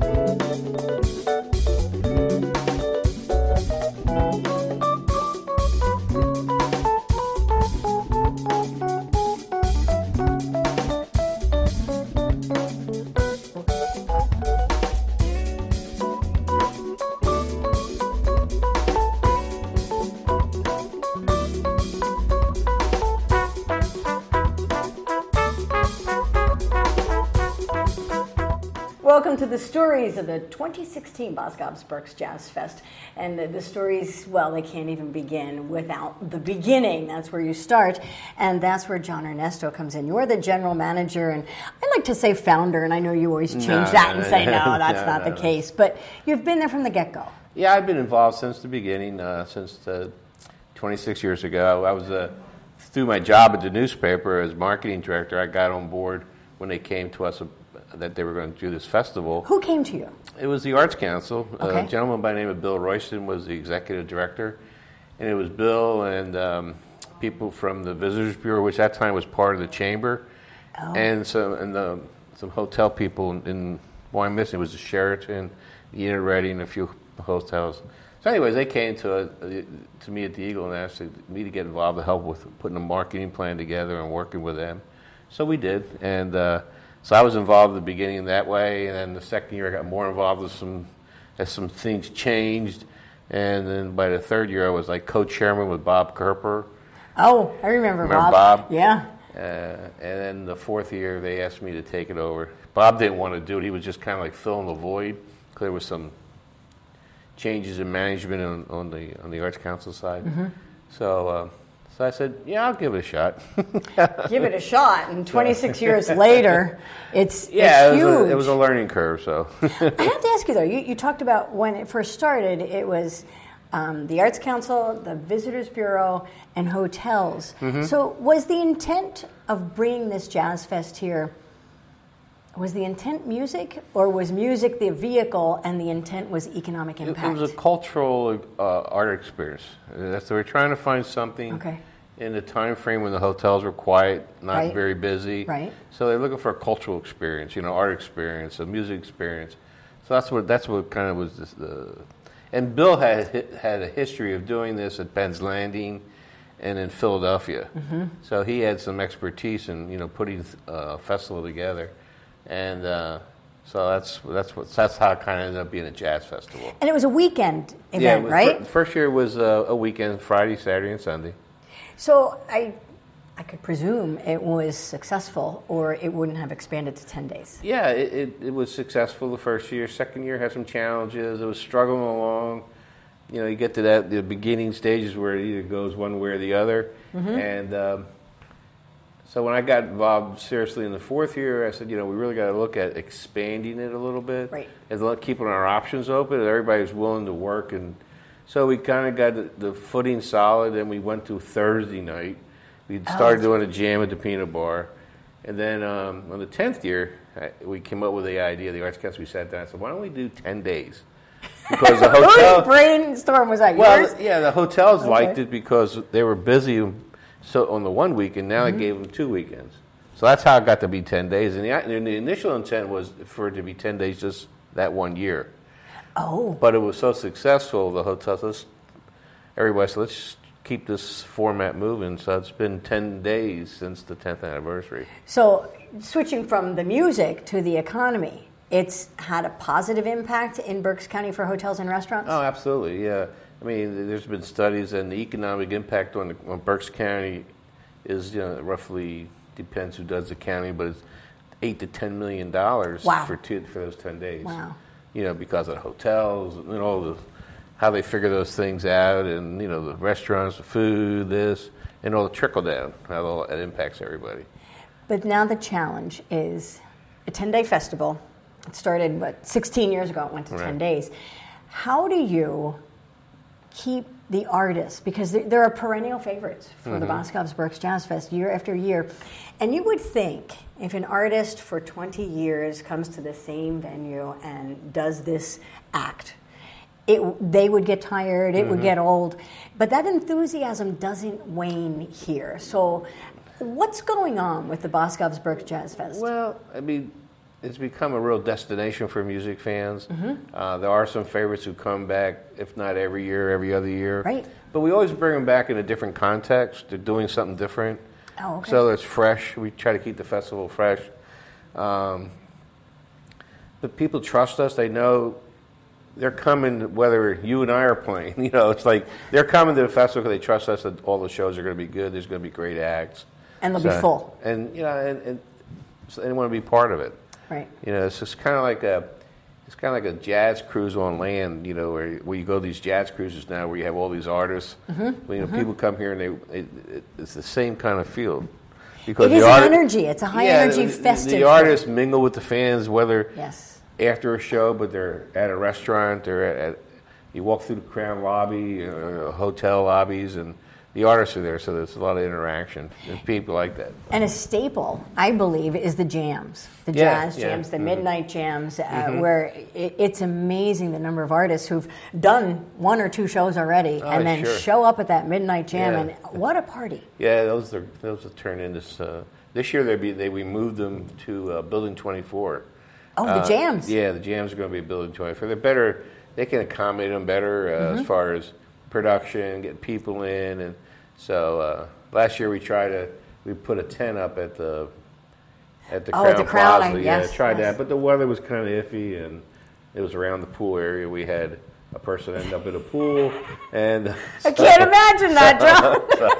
Música Welcome to the stories of the 2016 Boscov's Berks Jazz Fest. And the, the, stories, well, they can't even begin without the beginning. That's where you start. And that's where John Ernesto comes in. You're the general manager, and I like to say founder, and I know you always change no, that and say, no, that's no, not no, the case. But you've been there from the get go. Yeah, I've been involved since the beginning, uh, since uh, 26 years ago. I was, uh, through my job at the newspaper as marketing director, I got on board when they came to us that they were going to do this festival. Who came to you? It was the Arts Council. Okay. A gentleman by the name of Bill Royston was the executive director, and it was Bill and um, people from the Visitors Bureau, which at that time was part of the chamber, oh. and some and the, some hotel people in. Well, I'm missing it was the Sheraton, the Inn Reading, and a few hotels. So, anyways, they came to uh, to me at the Eagle and asked me to get involved to help with putting a marketing plan together and working with them. So we did, and. Uh, so I was involved at the beginning that way, and then the second year I got more involved with some as some things changed, and then by the third year I was like co-chairman with Bob Kerper. Oh, I remember, remember Bob. Bob. Yeah. Uh, and then the fourth year they asked me to take it over. Bob didn't want to do it; he was just kind of like filling the void. There was some changes in management on, on the on the Arts Council side. Mm-hmm. So. Uh, so I said, "Yeah, I'll give it a shot." give it a shot, and 26 years later, it's yeah, it's it, was a, it was a learning curve. So I have to ask you though. You, you talked about when it first started. It was um, the Arts Council, the Visitors Bureau, and hotels. Mm-hmm. So was the intent of bringing this jazz fest here? Was the intent music, or was music the vehicle, and the intent was economic impact? It, it was a cultural uh, art experience. That's so we're trying to find something. Okay in the time frame when the hotels were quiet, not right. very busy. Right. So they're looking for a cultural experience, you know, art experience, a music experience. So that's what that's what kind of was this, the. And Bill had had a history of doing this at Penn's Landing, and in Philadelphia. Mm-hmm. So he had some expertise in you know putting a festival together, and. Uh, so that's that's what that's how it kind of ended up being a jazz festival. And it was a weekend event, yeah, right? First year was a, a weekend, Friday, Saturday, and Sunday. So I, I could presume it was successful, or it wouldn't have expanded to ten days. Yeah, it, it, it was successful the first year. Second year had some challenges. It was struggling along. You know, you get to that the beginning stages where it either goes one way or the other, mm-hmm. and. Um, so when I got involved seriously in the fourth year, I said, you know, we really got to look at expanding it a little bit, right. and keeping our options open. And everybody's willing to work and so we kind of got the, the, footing solid, and we went to Thursday night. We Oh, started doing a jam at the Peanut Bar, and then um, on the tenth year, we came up with the idea. The Arts Council we sat down and said, "Why don't we do ten days?" Because the hotel Whose brainstorm was that well, yours? yeah, the hotels Okay. liked it because they were busy. So on the one weekend, now I gave them two weekends. So that's how it got to be ten days. And the, and the initial intent was for it to be ten days, just that one year. Oh, But it was so successful, the hotels, let's, everybody said, let's keep this format moving. So it's been 10 days since the 10th anniversary. so switching from the music to the economy, it's had a positive impact in Berks County for hotels and restaurants. Oh, absolutely, yeah. I mean, there's been studies, and the economic impact on, the, on Berks County is you know, roughly, depends who does the counting, but it's 8 to $10 million Wow. for, two, for those 10 days. Wow. You know, because of the hotels and all the how they figure those things out, and you know, the restaurants, the food, this, and all the trickle down, how all it impacts everybody. But now the challenge is a 10 day festival. It started, what, 16 years ago, it went to 10 days. How do you keep the artists? Because there- are perennial favorites for the mm-hmm. Boscov's Berks Jazz Fest year after year. And you would think if an artist for 20 years comes to the same venue and does this act, it, they would get tired, it would mm-hmm. get old. But that enthusiasm doesn't wane here. So, what's going on with the Boscov's Berks Jazz Fest? Well, I mean, it's become a real destination for music fans. Mm-hmm. Uh, there are some favorites who come back, if not every year, every other year. Right. But we always bring them back in a different context. They're doing something different. Oh, okay. So it's fresh. We try to keep the festival fresh. Um, but people trust us. They know they're coming whether you and I are playing. You know, it's like they're coming to the festival because they trust us that all the shows are going to be good. There's going to be great acts. And they'll be full. And you know, and, and so they want to be part of it. Right. You know, it's just kind of like a, it's kind of like a jazz cruise on land. You know, where where you go to these jazz cruises now, where you have all these artists. Mm-hmm. You know, people come here and they, it, it, it's the same kind of feel. Because It is the art- energy. It's a high Yeah, energy the- festive. The artists mingle with the fans, whether Yes. after a show, but they're at a restaurant, they're at, at you walk through the Crown lobby, uh, hotel lobbies, and the artists are there, so there's a lot of interaction. And people like that. And a staple, I believe, is the jams, the Yeah, jazz yeah, jams, the mhm. midnight jams, uh, where it, it's amazing the number of artists who've done one or two shows already Oh, and then sure. show up at that midnight jam, Yeah. and what a party! Yeah, those are those will turn into uh, this year. They be they we moved them to uh, Building 24. Oh, the Uh, jams! Yeah, the jams are going to be Building 24. They're better. They can accommodate them better uh, Mm-hmm. as far as production, get people in, and so uh, last year we tried to we put a tent up at the at the Oh, Crown at the Crown, Plaza. I- yeah, yes, tried yes. that, but the weather was kind of iffy, and it was around the pool area. We had a person end up in a pool, and I can't imagine that, John.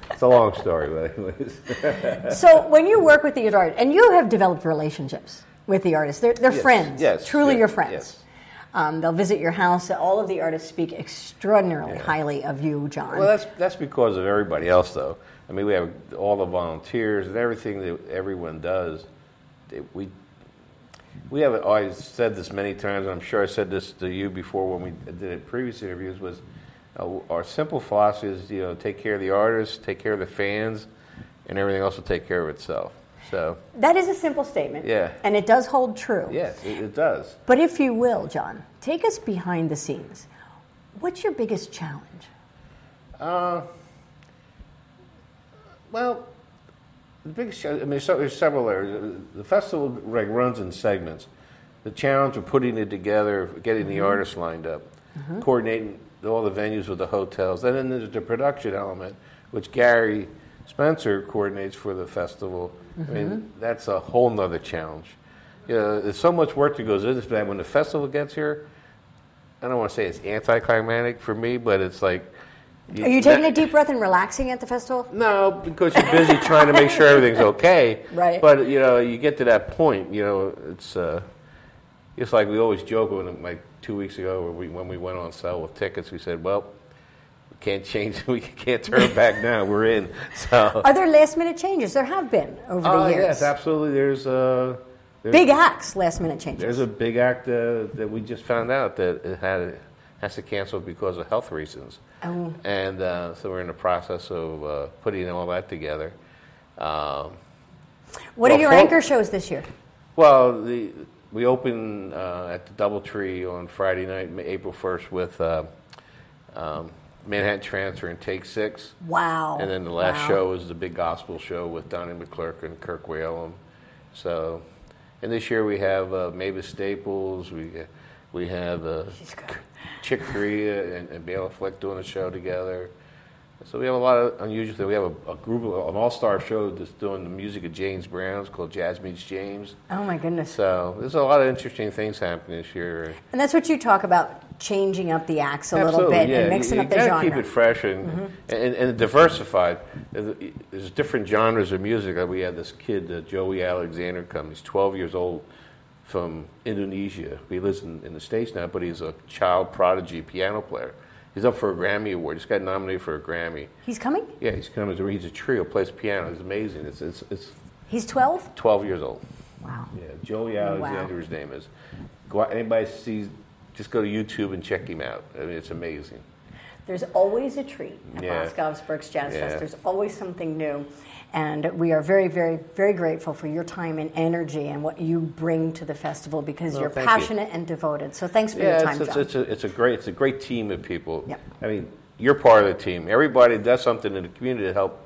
it's a long story, but anyways. so when you work with the artists, and you have developed relationships with the artists, they're, they're Yes, friends, yes, truly yeah, your friends. Um, they'll visit your house. All of the artists speak extraordinarily highly of you, John. Well, that's that's because of everybody else, though. I mean, we have all the volunteers and everything that everyone does. We we have always said this many times, and I'm sure I said this to you before when we did it previous interviews. Was uh, our simple philosophy is you know take care of the artists, take care of the fans, and everything else will take care of itself. So that is a simple statement. Yeah. And it does hold true. yes, it, it does. But if you will, John, take us behind the scenes. What's your biggest challenge? Uh, well, the biggest challenge, I mean, so, there's several areas. The festival like, runs in segments. The challenge of putting it together, getting the artists lined up, coordinating all the venues with the hotels, and then there's the production element, which Gary Spencer coordinates for the festival. I mean, that's a whole nother challenge. You know, there's so much work that goes into that. when the festival gets here, I don't want to say it's anticlimactic for me, but it's like. Are you taking a deep breath and relaxing at the festival? No, because you're busy trying to make sure everything's okay. Right. But you know, you get to that point. You know, it's uh, it's like we always joke when like two weeks ago when we when we went on sale with tickets, we said, "Well, we can't change. We can't turn back now. We're in." So. Are there last minute changes? There have been over the Oh years. yes, absolutely. There's uh, there's, Big acts, last minute changes. There's a big act uh, that we just found out that it had has to cancel because of health reasons. Oh. And uh, so we're in the process of uh, putting all that together. Um, what well, are your for- anchor shows this year? well, the, we open uh, at the DoubleTree on Friday night, April 1st, with uh, um, Manhattan Transfer and Take Six. Wow. And then the last Wow. show was the big gospel show with Donnie McClurkin and Kirk Whalum. So, and this year we have uh, Mavis Staples, we we have uh, Chick Corea and, and Bela Fleck doing a show together. So we have a lot of unusual. things. We have a, a group, of, an all-star show that's doing the music of James Brown. It's called Jazz Meets James. Oh my goodness. So there's a lot of interesting things happening this year. And that's what you talk about, changing up the acts a little bit yeah. and mixing you, up the you genre. Mm-hmm. keep it fresh and, and, and diversified. There's different genres of music. We had this kid, uh, Joey Alexander, come. He's 12 years old from Indonesia. He lives in, in the States now, but he's a child prodigy piano player. He's up for a Grammy Award. He's got nominated for a Grammy. He's coming? Yeah, he's coming. He's a trio, plays piano. It's amazing. It's, it's, it's He's 12? 12 years old. Wow. Yeah, Joey Alexander, his name is. Go out, anybody sees, just go to YouTube and check him out. I mean, it's amazing. There's always a treat at Yeah. Boscov's Berks Jazz Yeah. Fest. There's always something new. And we are very, very, very grateful for your time and energy and what you bring to the festival because Well, you're thank you. passionate and devoted. So thanks for Yeah, your time, it's, it's, John. it's, a, it's a great it's a great team of people. Yep. I mean, you're part of the team. Everybody does something in the community to help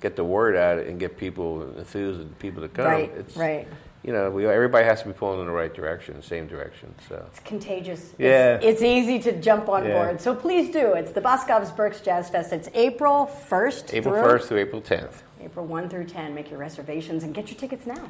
get the word out and get people enthused and people to come. Right, It's, right. You know, we, everybody has to be pulling in the right direction, same direction. So It's contagious. Yeah. It's, it's easy to jump on Yeah. board. So please do. It's the Boscov's Berks Jazz Fest. It's April 1st April 1st through April 10th. April 1 through 10. Make your reservations and get your tickets now.